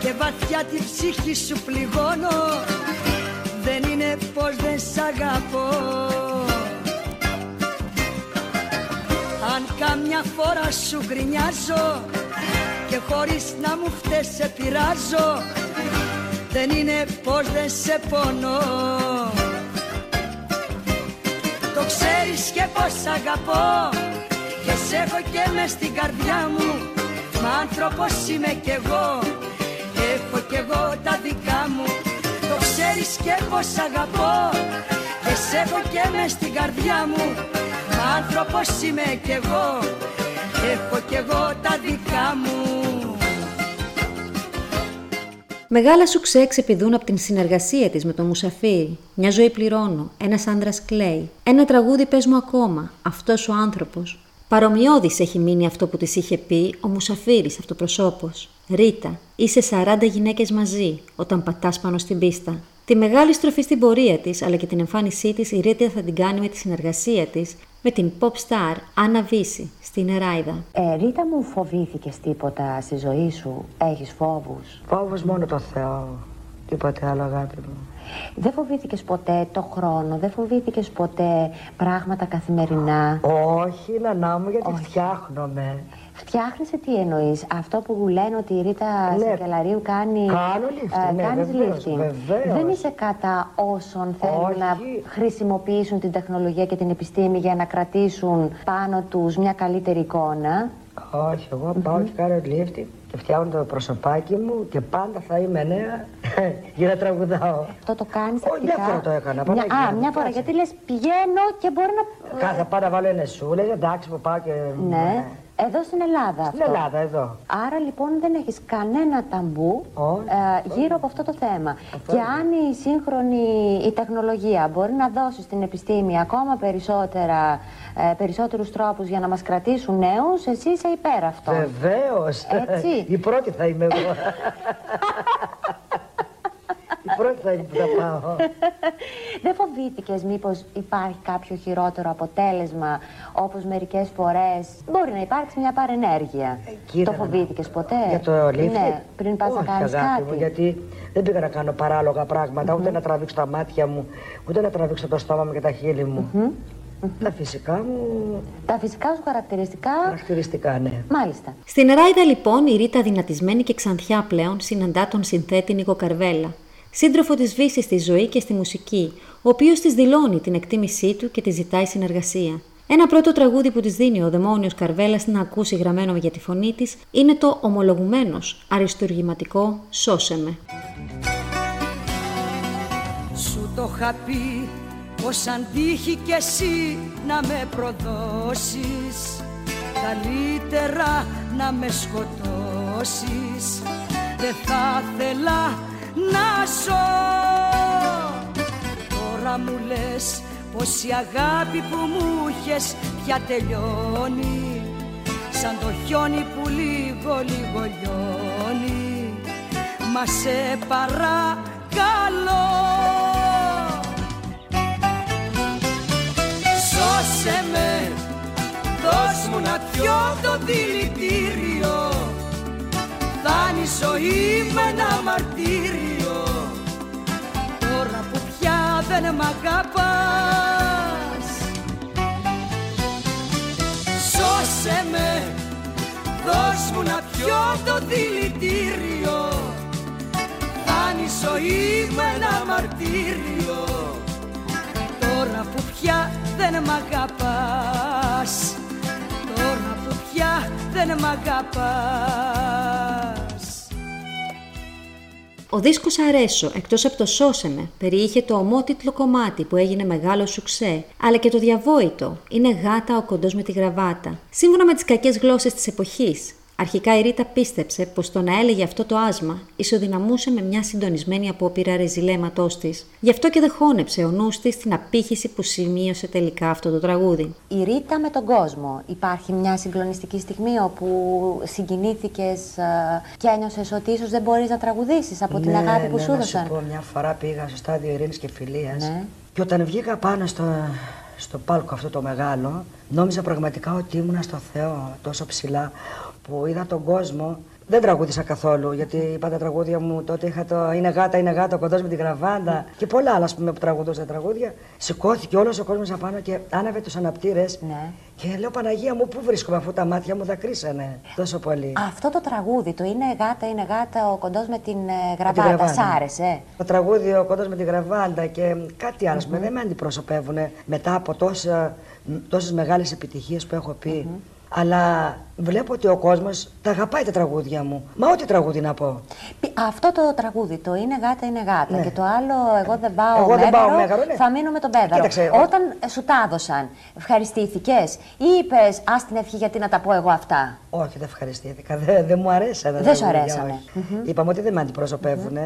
και βαθιά τη ψυχή σου πληγώνω δεν είναι πως δεν σ' αγαπώ. Αν κάμια φορά σου γκρινιάζω και χωρίς να μου φταίς σε πειράζω δεν είναι πως δεν σε πονώ. Το ξέρεις και πως σ' αγαπώ και σε έχω και μες στην καρδιά μου Μα άνθρωπος είμαι κι εγώ. Έχω κι εγώ τα δικά μου. Το ξέρεις και πως σ' αγαπώ Και σε έχω και μες στην καρδιά μου Μα άνθρωπος είμαι κι εγώ Έχω κι εγώ τα δικά μου Μεγάλα σουξέ ξεπηδούν από την συνεργασία της με τον Μουσαφίρη. Μια ζωή πληρώνω, ένας άντρας κλαίει. Ένα τραγούδι πες μου ακόμα, αυτός ο άνθρωπος. Παρομοιώδης έχει μείνει αυτό που της είχε πει ο Μουσαφίρης αυτοπροσώπος. Ρίτα, είσαι 40 γυναίκες μαζί όταν πατάς πάνω στην πίστα. Τη μεγάλη στροφή στην πορεία της αλλά και την εμφάνισή της η Ρίτα θα την κάνει με τη συνεργασία της με την pop star Άννα Βύση στην Εράιδα. Ε, Ρίτα μου, φοβήθηκες τίποτα στη ζωή σου, έχεις φόβους; Φόβος μόνο το Θεό. Τίποτε άλλο αγάπη μου. Δεν φοβήθηκες ποτέ το χρόνο, δεν φοβήθηκες ποτέ πράγματα καθημερινά; Όχι, νανά μου, γιατί φτιάχνομαι. Φτιάχνεις τι εννοείς, αυτό που λένε ότι η Ρίτα Ναι. Σακελαρίου κάνει... Κάνω lifting, ναι, κάνεις βεβαίως, lifting. βεβαίως. Δεν είσαι κατά όσων θέλουν να χρησιμοποιήσουν την τεχνολογία και την επιστήμη για να κρατήσουν πάνω τους μια καλύτερη εικόνα; Όχι, εγώ πάω και κάνω λίφτη και φτιάχνω το προσωπάκι μου και πάντα θα είμαι νέα για να τραγουδάω. Αυτό το κάνεις Όχι, μια φορά το έκανα. Μια, Παναγία α, μου, μια φορά, κάτσε. γιατί λες πηγαίνω και μπορώ να... Κάθε πάω να βάλω ενεσούλες, εντάξει που πάω και... Ναι. Εδώ στην Ελλάδα Στην αυτό. Ελλάδα, εδώ. Άρα λοιπόν δεν έχεις κανένα ταμπού ε, γύρω από αυτό το θέμα. και αν η σύγχρονη η τεχνολογία μπορεί να δώσει στην επιστήμη ακόμα περισσότερα, ε, περισσότερους τρόπους για να μας κρατήσουν νέους, εσύ είσαι υπέρ αυτό. Βεβαίως. Έτσι. Η πρώτη θα είμαι εγώ. Η πρώτη θα είναι που θα πάω; δεν φοβήθηκες μήπως υπάρχει κάποιο χειρότερο αποτέλεσμα, όπως μερικές φορές μπορεί να υπάρξει μια παρενέργεια; κοίτα το να φοβήθηκες ποτέ; Για το λίφτη. Ναι, πριν πας να Όχι, κάνεις αγάπη κάτι. Μου, γιατί δεν πήγα να κάνω παράλογα πράγματα, ούτε να τραβήξω τα μάτια μου, ούτε να τραβήξω το στόμα μου και τα χείλη μου. Τα φυσικά μου Τα φυσικά σου χαρακτηριστικά. χαρακτηριστικά, ναι. Μάλιστα. Στην Εράιδα λοιπόν η Ρίτα δυνατισμένη και ξανθιά πλέον συναντά τον συνθέτη Νίκο Καρβέλα, σύντροφο της Βύσης στη ζωή και στη μουσική, ο οποίος της δηλώνει την εκτίμησή του και της ζητάει συνεργασία. Ένα πρώτο τραγούδι που της δίνει ο δαιμόνιος Καρβέλας να ακούσει γραμμένο για τη φωνή της είναι το ομολογουμένος αριστουργηματικό «Σώσε με». Σου το είχα πει πως αν τύχει κι εσύ να με προδώσεις Καλύτερα να με σκοτώσεις Δεν θα θέλα να ζω. Τώρα μου λες πως η αγάπη που μου είχες πια τελειώνει. Σαν το χιόνι που λίγο λίγο λιώνει. Μα σε παρακαλώ. Σώσε με, δώσ' μου να πιω το δηλητήριο Φτάνει η ζωή με ένα μαρτύριο. Τώρα που πια δεν μ' αγαπάς. Σώσε με, δώσ' μου να πιω το δηλητήριο. Φτάνει η ζωή με ένα μαρτύριο. Τώρα που πια δεν μ' αγαπάς. Τώρα που πια δεν μ' αγαπάς. Ο δίσκος Αρέσο, εκτός από το «Σώσεμε», περιείχε το ομότιτλο κομμάτι που έγινε μεγάλο σουξέ, αλλά και το διαβόητο. «Είναι γάτα ο κοντός με τη γραβάτα». Σύμφωνα με τις κακές γλώσσες της εποχής, Αρχικά η Ρίτα πίστεψε πως το να έλεγε αυτό το άσμα ισοδυναμούσε με μια συντονισμένη απόπειρα ρεζιλέματός της. Γι' αυτό και δεν χώνεψε ο νους της την απήχηση που σημείωσε τελικά αυτό το τραγούδι. Η Ρίτα με τον κόσμο. Υπάρχει μια συγκλονιστική στιγμή όπου συγκινήθηκες ε, και ένιωσες ότι ίσως δεν μπορείς να τραγουδήσεις από την Ναι, αγάπη που ναι, σου να έδωσαν. σου πω, μια φορά πήγα στο στάδιο ειρήνης και φιλίας Ναι. και όταν βγήκα πάνω στο, στο πάλκο αυτό το μεγάλο, νόμιζα πραγματικά ότι ήμουνα στο Θεό τόσο ψηλά που είδα τον κόσμο. Δεν τραγούδισα καθόλου, γιατί είπα τα τραγούδια μου τότε είχα το Είναι γάτα, είναι γάτα, ο κοντός με τη γραβάντα και πολλά άλλα ας πούμε, που τραγουδούσα τα τραγούδια. Σηκώθηκε όλος ο κόσμος απάνω και άναβε τους αναπτήρες. Ναι. Και λέω Παναγία μου, πού βρίσκομαι αφού τα μάτια μου δακρύσανε τόσο πολύ. Αυτό το τραγούδι, το είναι γάτα, είναι γάτα, ο κοντός με την ε, Με τη γραβάτα. γραβάτα. Σ' άρεσε; Το τραγούδι Ο Κόντος με τη Γραβάντα και κάτι άλλο mm δεν με αντιπροσωπεύουν μετά από τόσα, τόσες μεγάλες επιτυχίες που έχω πει. Αλλά βλέπω ότι ο κόσμος τα αγαπάει τα τραγούδια μου. Μα ό,τι τραγούδι να πω. Πι- Αυτό το τραγούδι, το είναι γάτα, είναι γάτα. Ναι. Και το άλλο, εγώ δεν πάω Εγώ δεν μέγαρο, πάω μέγαρο, ναι. θα μείνω με τον πέδαρο. Κοίταξε, ο- Όταν ε, σου τα έδωσαν, ευχαριστήθηκες ή είπες, Α την ευχή γιατί να τα πω εγώ αυτά. Όχι, δεν ευχαριστήθηκα. Δεν, δεν μου αρέσανε. τα Δεν σου τραγούδια, αρέσανε. όχι. Είπαμε ότι δεν με αντιπροσωπεύουν.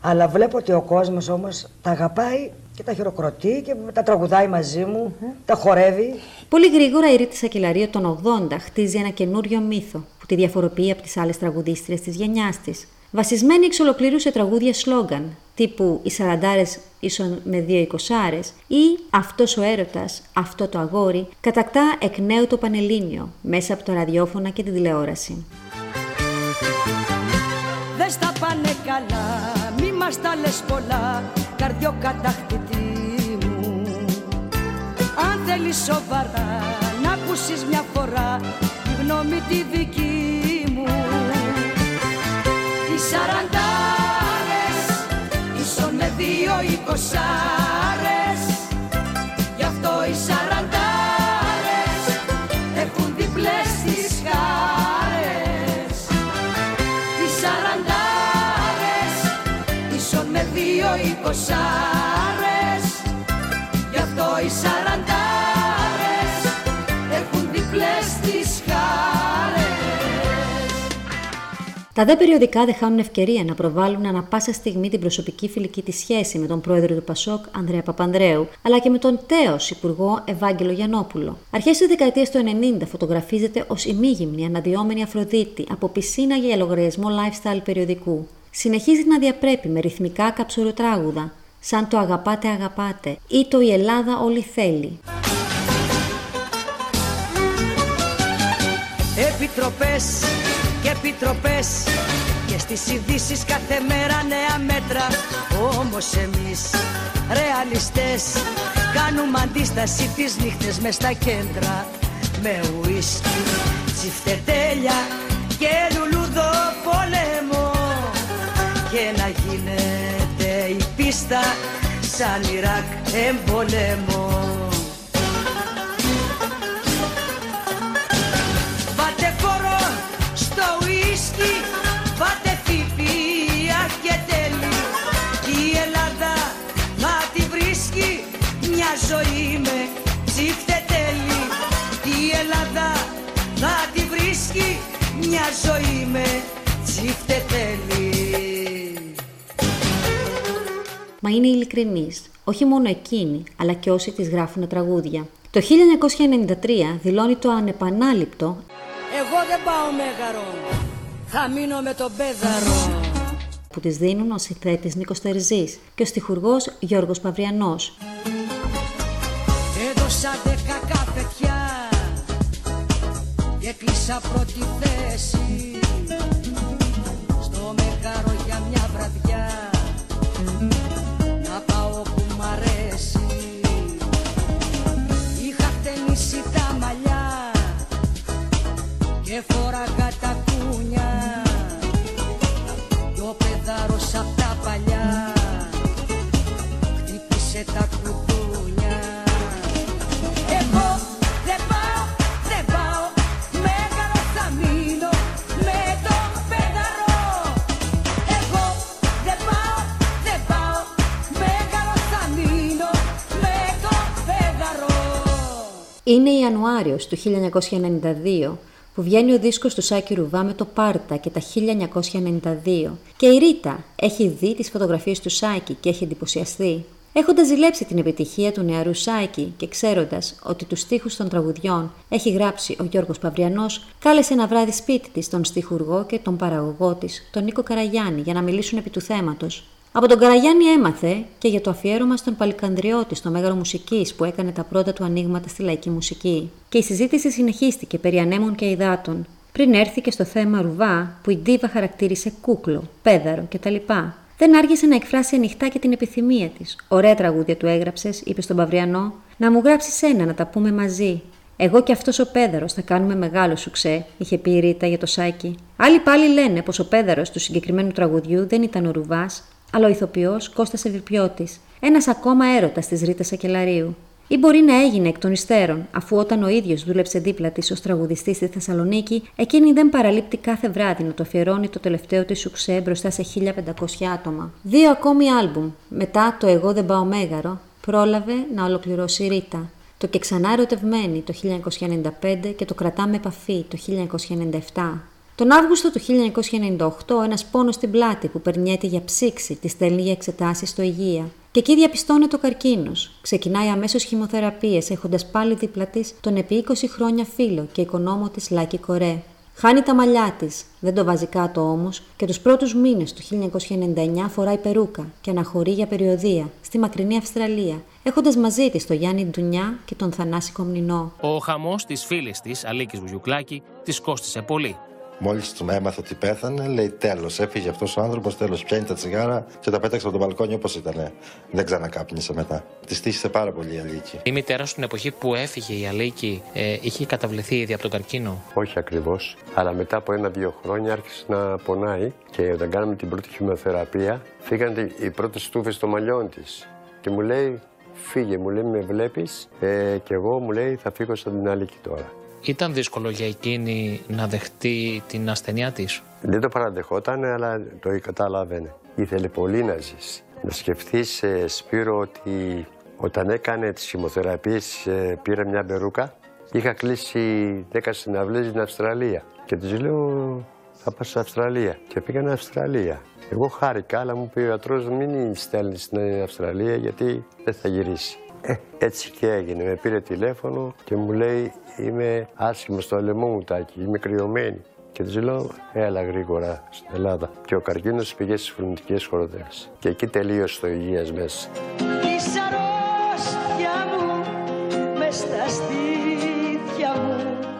Αλλά βλέπω ότι ο κόσμος όμως τα αγαπάει και τα χειροκροτεί και τα τραγουδάει μαζί μου, τα χορεύει. Πολύ γρήγορα η Ρίτα Σακελλαρίου των 80 χτίζει ένα καινούριο μύθο που τη διαφοροποιεί από τις άλλες τραγουδίστριες της γενιάς της. Βασισμένη εξ ολοκλήρου σε τραγούδια σλόγκαν, τύπου «Οι σαραντάρες ίσον με δύο εικοσάρες» ή «Αυτός ο έρωτας, αυτό το αγόρι» κατακτά εκ νέου το Πανελλήνιο μέσα από τα ραδιόφωνα και την τηλεόραση. Δεν στα πάνε καλά, μη μας τα λες πολλά Καρδιό κατακτητή μου. Αν θέλεις σοβαρά να ακούσεις μια φορά Τη γνώμη τη δική μου. Οι σαραντάρες ίσον με δύο εικοσάρες δύο εικοσάρες Γι' αυτό οι σαραντάρες έχουν διπλές τις χάρες Τα δε περιοδικά δεν χάνουν ευκαιρία να προβάλλουν ανα πάσα στιγμή την προσωπική φιλική τη σχέση με τον πρόεδρο του Πασόκ, Ανδρέα Παπανδρέου, αλλά και με τον τέος υπουργό Ευάγγελο Γιανόπουλο. Αρχές της δεκαετίας του 90 φωτογραφίζεται ως ημίγυμνη αναδυόμενη Αφροδίτη από πισίνα για λογαριασμό lifestyle περιοδικού. Συνεχίζει να διαπρέπει με ρυθμικά καψουροτράγουδα, σαν το Αγαπάτε Αγαπάτε ή το Η Ελλάδα Όλη Θέλει. Επιτροπές και επιτροπές Και στις ειδήσεις κάθε μέρα νέα μέτρα Όμως εμείς ρεαλιστές Κάνουμε αντίσταση τις νύχτες μες στα κέντρα Με ουίσκι, τσιφτετέλια και γίνεται η πίστα σαν Ιράκ εμπολέμο Βάτε φόρο στο ουίσκι, βάτε φιπία και τέλει Η Ελλάδα μα τη βρίσκει μια ζωή με τσίφτε τέλει Η Ελλάδα μα τη βρίσκει μια ζωή με τσίφτε τέλει Μα είναι ειλικρινής, όχι μόνο εκείνη, αλλά και όσοι της γράφουν τραγούδια. Το 1993 δηλώνει το ανεπανάληπτο Εγώ δεν πάω μέγαρο, θα μείνω με τον πέδαρο που της δίνουν ο συνθέτης Νίκος Τερζής και ο στιχουργός Γιώργος Παυριανός. Έδωσα δέκα καφετιά και κλείσα πρώτη θέση και φοράγα τα κούνια κι ο παιδάρος απ' τα παλιά. Χτύπησε τα κουδούνια Εγώ δεν πάω, δεν πάω. Μεγάλο θα μείνω με τον παιδαρό Εγώ δεν πάω, δεν πάω. Μεγάλο θα μείνω με τον παιδαρό Είναι Ιανουάριος του 1992 που βγαίνει ο δίσκος του Σάκη Ρουβά με το Πάρτα και τα 1992 και η Ρίτα έχει δει τις φωτογραφίες του Σάκη και έχει εντυπωσιαστεί. Έχοντας ζηλέψει την επιτυχία του νεαρού Σάκη και ξέροντας ότι τους στίχους των τραγουδιών έχει γράψει ο Γιώργος Παυριανός, κάλεσε ένα βράδυ σπίτι της τον στιχουργό και τον παραγωγό της, τον Νίκο Καραγιάννη, για να μιλήσουν επί του θέματος. Από τον Καραγιάννη έμαθε και για το αφιέρωμα στον Παλικανδριώτη, στο μέγαρο μουσικής που έκανε τα πρώτα του ανοίγματα στη λαϊκή μουσική. Και η συζήτηση συνεχίστηκε περί ανέμων και υδάτων, πριν έρθει και στο θέμα Ρουβά που η Ντίβα χαρακτήρισε κούκλο, πέδαρο κτλ. Δεν άργησε να εκφράσει ανοιχτά και την επιθυμία της. Ωραία τραγούδια του έγραψες, είπε στον Παυριανό, να μου γράψεις ένα να τα πούμε μαζί. Εγώ και αυτός ο πέδαρος θα κάνουμε μεγάλο σουξέ, είχε πει η Ρίτα για το σάκι. Άλλοι πάλι λένε πως ο πέδαρος του συγκεκριμένου τραγουδιού δεν ήταν ο Ρουβάς, αλλά ο ηθοποιός Κώστας Ευρυπιώτη, ένας ακόμα έρωτας της Ρίτας Ακελαρίου. Ή μπορεί να έγινε εκ των υστέρων, αφού όταν ο ίδιος δούλεψε δίπλα της ως τραγουδιστής στη Θεσσαλονίκη, εκείνη δεν παραλείπτει κάθε βράδυ να το αφιερώνει το τελευταίο της σουξέ μπροστά σε 1500 άτομα. Δύο ακόμη άλμπουμ, μετά το Εγώ δεν πάω μέγαρο, πρόλαβε να ολοκληρώσει η Ρίτα. Το και ξανά ερωτευμένη το 1995 και το κρατάμε επαφή το 1997. Τον Αύγουστο του 1998, ένας πόνος στην πλάτη που περνιέται για ψήξη τη στέλνει για εξετάσεις στο υγεία. Και εκεί διαπιστώνεται ο καρκίνος. Ξεκινάει αμέσως χημοθεραπείε, έχοντας πάλι δίπλα της τον επί 20 χρόνια φίλο και οικονόμο της Λάκη Κορέ. Χάνει τα μαλλιά της, δεν το βάζει κάτω όμως και τους πρώτους μήνες του 1999 φοράει περούκα και αναχωρεί για περιοδία στη μακρινή Αυστραλία, έχοντας μαζί της τον Γιάννη Ντουνιά και τον Θανάση Κομνηνό. Ο χαμός της φίλης της, Αλίκης Βουγιουκλάκη, της κόστησε πολύ. Μόλις του έμαθε ότι πέθανε, λέει τέλος. Έφυγε αυτός ο άνθρωπος, τέλος. Πιάνει τα τσιγάρα και τα πέταξε από το μπαλκόνι όπως ήταν. Δεν ξανακάπνισε μετά. Της τύχησε πάρα πολύ η Αλίκη. Η μητέρα σου την εποχή που έφυγε η Αλίκη ε, είχε καταβληθεί ήδη από τον καρκίνο; Όχι ακριβώς. Αλλά μετά από ένα-δύο χρόνια άρχισε να πονάει και όταν κάναμε την πρώτη χημειοθεραπεία, φύγαν οι πρώτες στούφες των μαλλιών της. Και μου λέει, φύγε, μου λέει, με βλέπεις. Ε, και εγώ μου λέει, θα φύγω σαν την Αλίκη τώρα. Ήταν δύσκολο για εκείνη να δεχτεί την ασθενεία της; Δεν το παραδεχόταν, αλλά το κατάλαβαινε. Ήθελε πολύ να ζήσει. Να σκεφτείς, ε, Σπύρο, ότι όταν έκανε τις χημοθεραπείες ε, πήρα μια μπερούκα. Είχα κλείσει 10 συναυλίες στην Αυστραλία. Και της λέω, θα πάω στην Αυστραλία. Και πήγα στην Αυστραλία. Εγώ χάρηκα, αλλά μου πει ο ιατρός μην στέλνεις στην Αυστραλία γιατί δεν θα γυρίσει. Ε, έτσι και έγινε. Με πήρε τηλέφωνο και μου λέει είμαι άσχημος στο λαιμό μου τάκι, είμαι κρυωμένη. Και της λέω, έλα γρήγορα στην Ελλάδα. Και ο καρκίνος πήγε στις φροντικέ χοροδέ. Και εκεί τελείωσε το υγείας μέσα.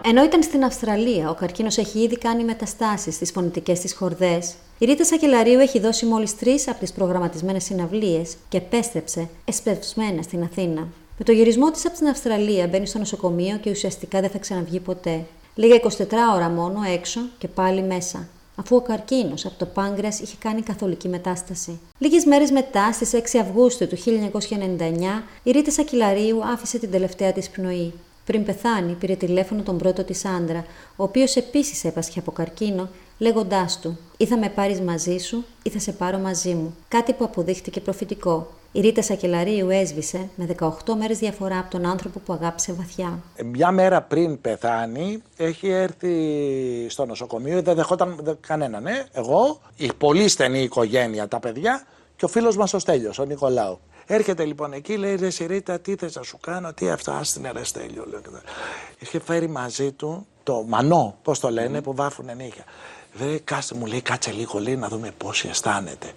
Ενώ ήταν στην Αυστραλία, ο καρκίνος έχει ήδη κάνει μεταστάσεις στις φωνητικέ της χορδέ. Η Ρίτα Σακελαρίου έχει δώσει μόλις τρεις από τις προγραμματισμένες συναυλίες και επέστρεψε εσπευσμένα στην Αθήνα. Με το γυρισμό της από την Αυστραλία μπαίνει στο νοσοκομείο και ουσιαστικά δεν θα ξαναβγεί ποτέ. Λίγα 24 ώρα μόνο έξω και πάλι μέσα. Αφού ο καρκίνος από το πάγκρεα είχε κάνει καθολική μετάσταση. Λίγες μέρες μετά, στις 6 Αυγούστου του 1999, η Ρίτα Σακελαρίου άφησε την τελευταία της πνοή. Πριν πεθάνει, πήρε τηλέφωνο τον πρώτο της άντρα, ο οποίος επίσης έπασχε από καρκίνο, λέγοντάς του: Ή θα με πάρεις μαζί σου, ή θα σε πάρω μαζί μου. Κάτι που αποδείχτηκε προφητικό. Η Ρίτα Σακελαρίου έσβησε με 18 μέρες διαφορά από τον άνθρωπο που αγάπησε βαθιά. Μια μέρα πριν πεθάνει, έχει έρθει στο νοσοκομείο, δεν δεχόταν κανέναν. Ναι. Εγώ, η πολύ στενή οικογένεια, τα παιδιά και ο φίλος μας ο Στέλιος, ο Νικολάου. Έρχεται λοιπόν εκεί, λέει ρε Σιρίτα, τι θες να σου κάνω, τι αυτά, άστινε ρε Στέλιο. Λέω, Είχε φέρει μαζί του το μανό, πώς το λένε, που βάφουν νύχια. Δε, κάστε μου λέει, κάτσε λίγο, λέει, να δούμε πώς αισθάνεται.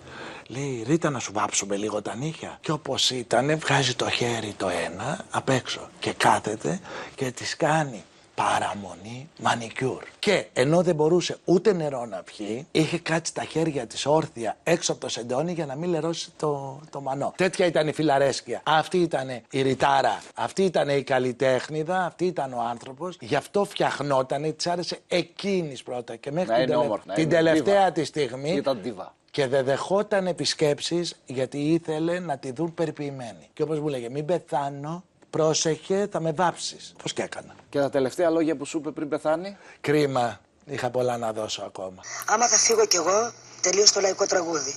Λέει, Ρίτα να σου βάψουμε λίγο τα νύχια. Και όπως ήταν, βγάζει το χέρι το ένα απ' έξω και κάθεται και τη κάνει παραμονή μανικιούρ. Και ενώ δεν μπορούσε ούτε νερό να πιει, είχε κάτσει τα χέρια της όρθια έξω από το σεντόνι για να μην λερώσει το, το μανό. Τέτοια ήταν η φιλαρέσκεια. Αυτή ήταν η ρητάρα. Αυτή ήταν η καλλιτέχνηδα. Αυτή ήταν ο άνθρωπος. Γι' αυτό φτιαχνόταν, της άρεσε εκείνης πρώτα. Και μέχρι την, όμορφα, την τελευταία τη στιγμή. Ήταν δίβα. Και δεν δεχόταν επισκέψεις γιατί ήθελε να τη δουν περιποιημένη. Και όπως μου λέγε, μην πεθάνω πρόσεχε, θα με βάψεις. Πώς και έκανα. Και τα τελευταία λόγια που σου είπε πριν πεθάνει; Κρίμα. είχα πολλά να δώσω ακόμα. Άμα θα φύγω κι εγώ, τελείω το λαϊκό τραγούδι.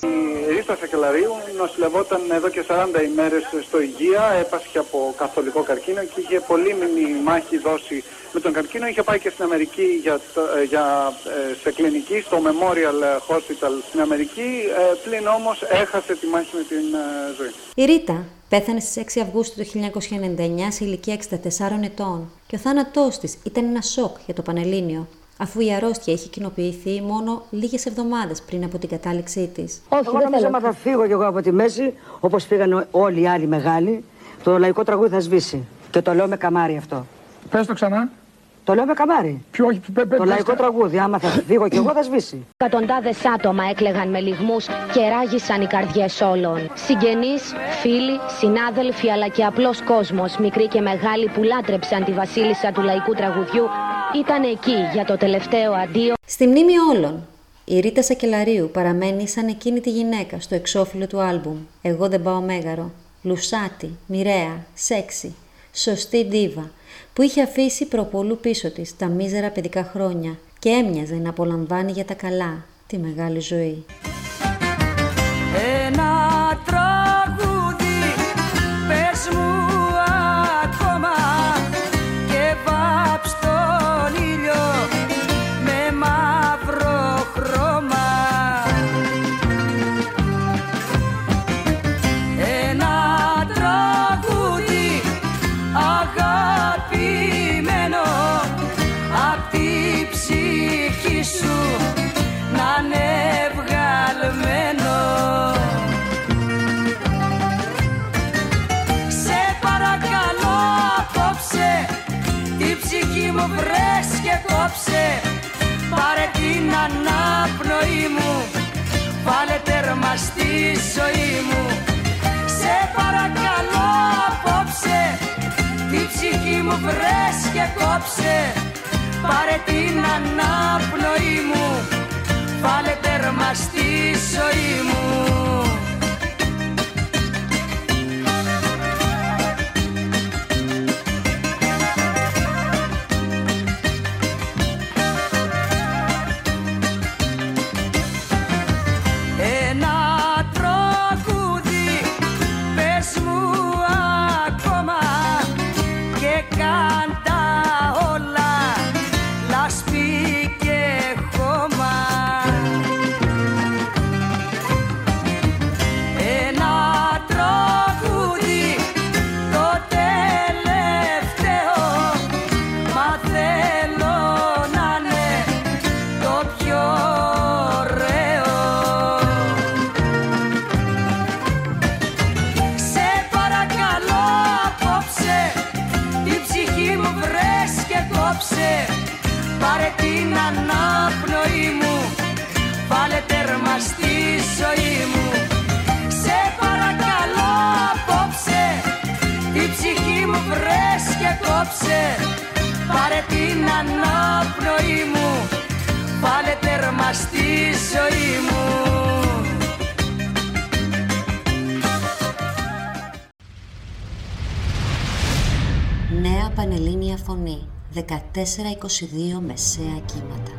Η Ρίτα Σακελαρίου νοσηλευόταν εδώ και 40 ημέρες στο Υγεία, έπασχε από καθολικό καρκίνο και είχε πολύμηνη μάχη δώσει με τον καρκίνο. Είχε πάει και στην Αμερική για, το- για, ε, σε κλινική, στο Memorial Hospital στην Αμερική, ε, πλην όμως έχασε τη μάχη με την ε, ζωή. Η Ρίτα πέθανε στις 6 Αυγούστου του 1999 σε ηλικία 64 ετών και ο θάνατός της ήταν ένα σοκ για το Πανελλήνιο, αφού η αρρώστια είχε κοινοποιηθεί μόνο λίγες εβδομάδες πριν από την κατάληξή της. Όχι, εγώ νομίζω άμα θα φύγω κι εγώ από τη μέση, όπως φύγανε όλοι οι άλλοι μεγάλοι, το λαϊκό τραγούδι θα σβήσει. Και το λέω με καμάρι αυτό. Πες το ξανά. Το λέω με καμάρι. Ποιο, όχι, πε, πε, Το πες λαϊκό το. τραγούδι, άμα θα φύγω κι εγώ, θα σβήσει. Εκατοντάδες άτομα έκλεγαν με λιγμούς και ράγισαν οι καρδιές όλων. Συγγενείς, φίλοι, συνάδελφοι αλλά και απλός κόσμος, μικροί και μεγάλοι που λάτρεψαν τη βασίλισσα του λαϊκού τραγουδιού, ήταν εκεί για το τελευταίο αντίο. Στη μνήμη όλων, η Ρίτα Σακελαρίου παραμένει σαν εκείνη τη γυναίκα στο εξώφυλλο του άλμπουμ «Εγώ δεν πάω μέγαρο», λουσάτη, μοιραία, σεξι, σωστή ντίβα, που είχε αφήσει προπολού πίσω της τα μίζερα παιδικά χρόνια και έμοιαζε να απολαμβάνει για τα καλά τη μεγάλη ζωή. Ένα ζωή μου. Σε παρακαλώ απόψε Τη ψυχή μου βρες και κόψε. Πάρε την αναπνοή μου Βάλε τέρμα στη ζωή μου 422 μεσαία κύματα.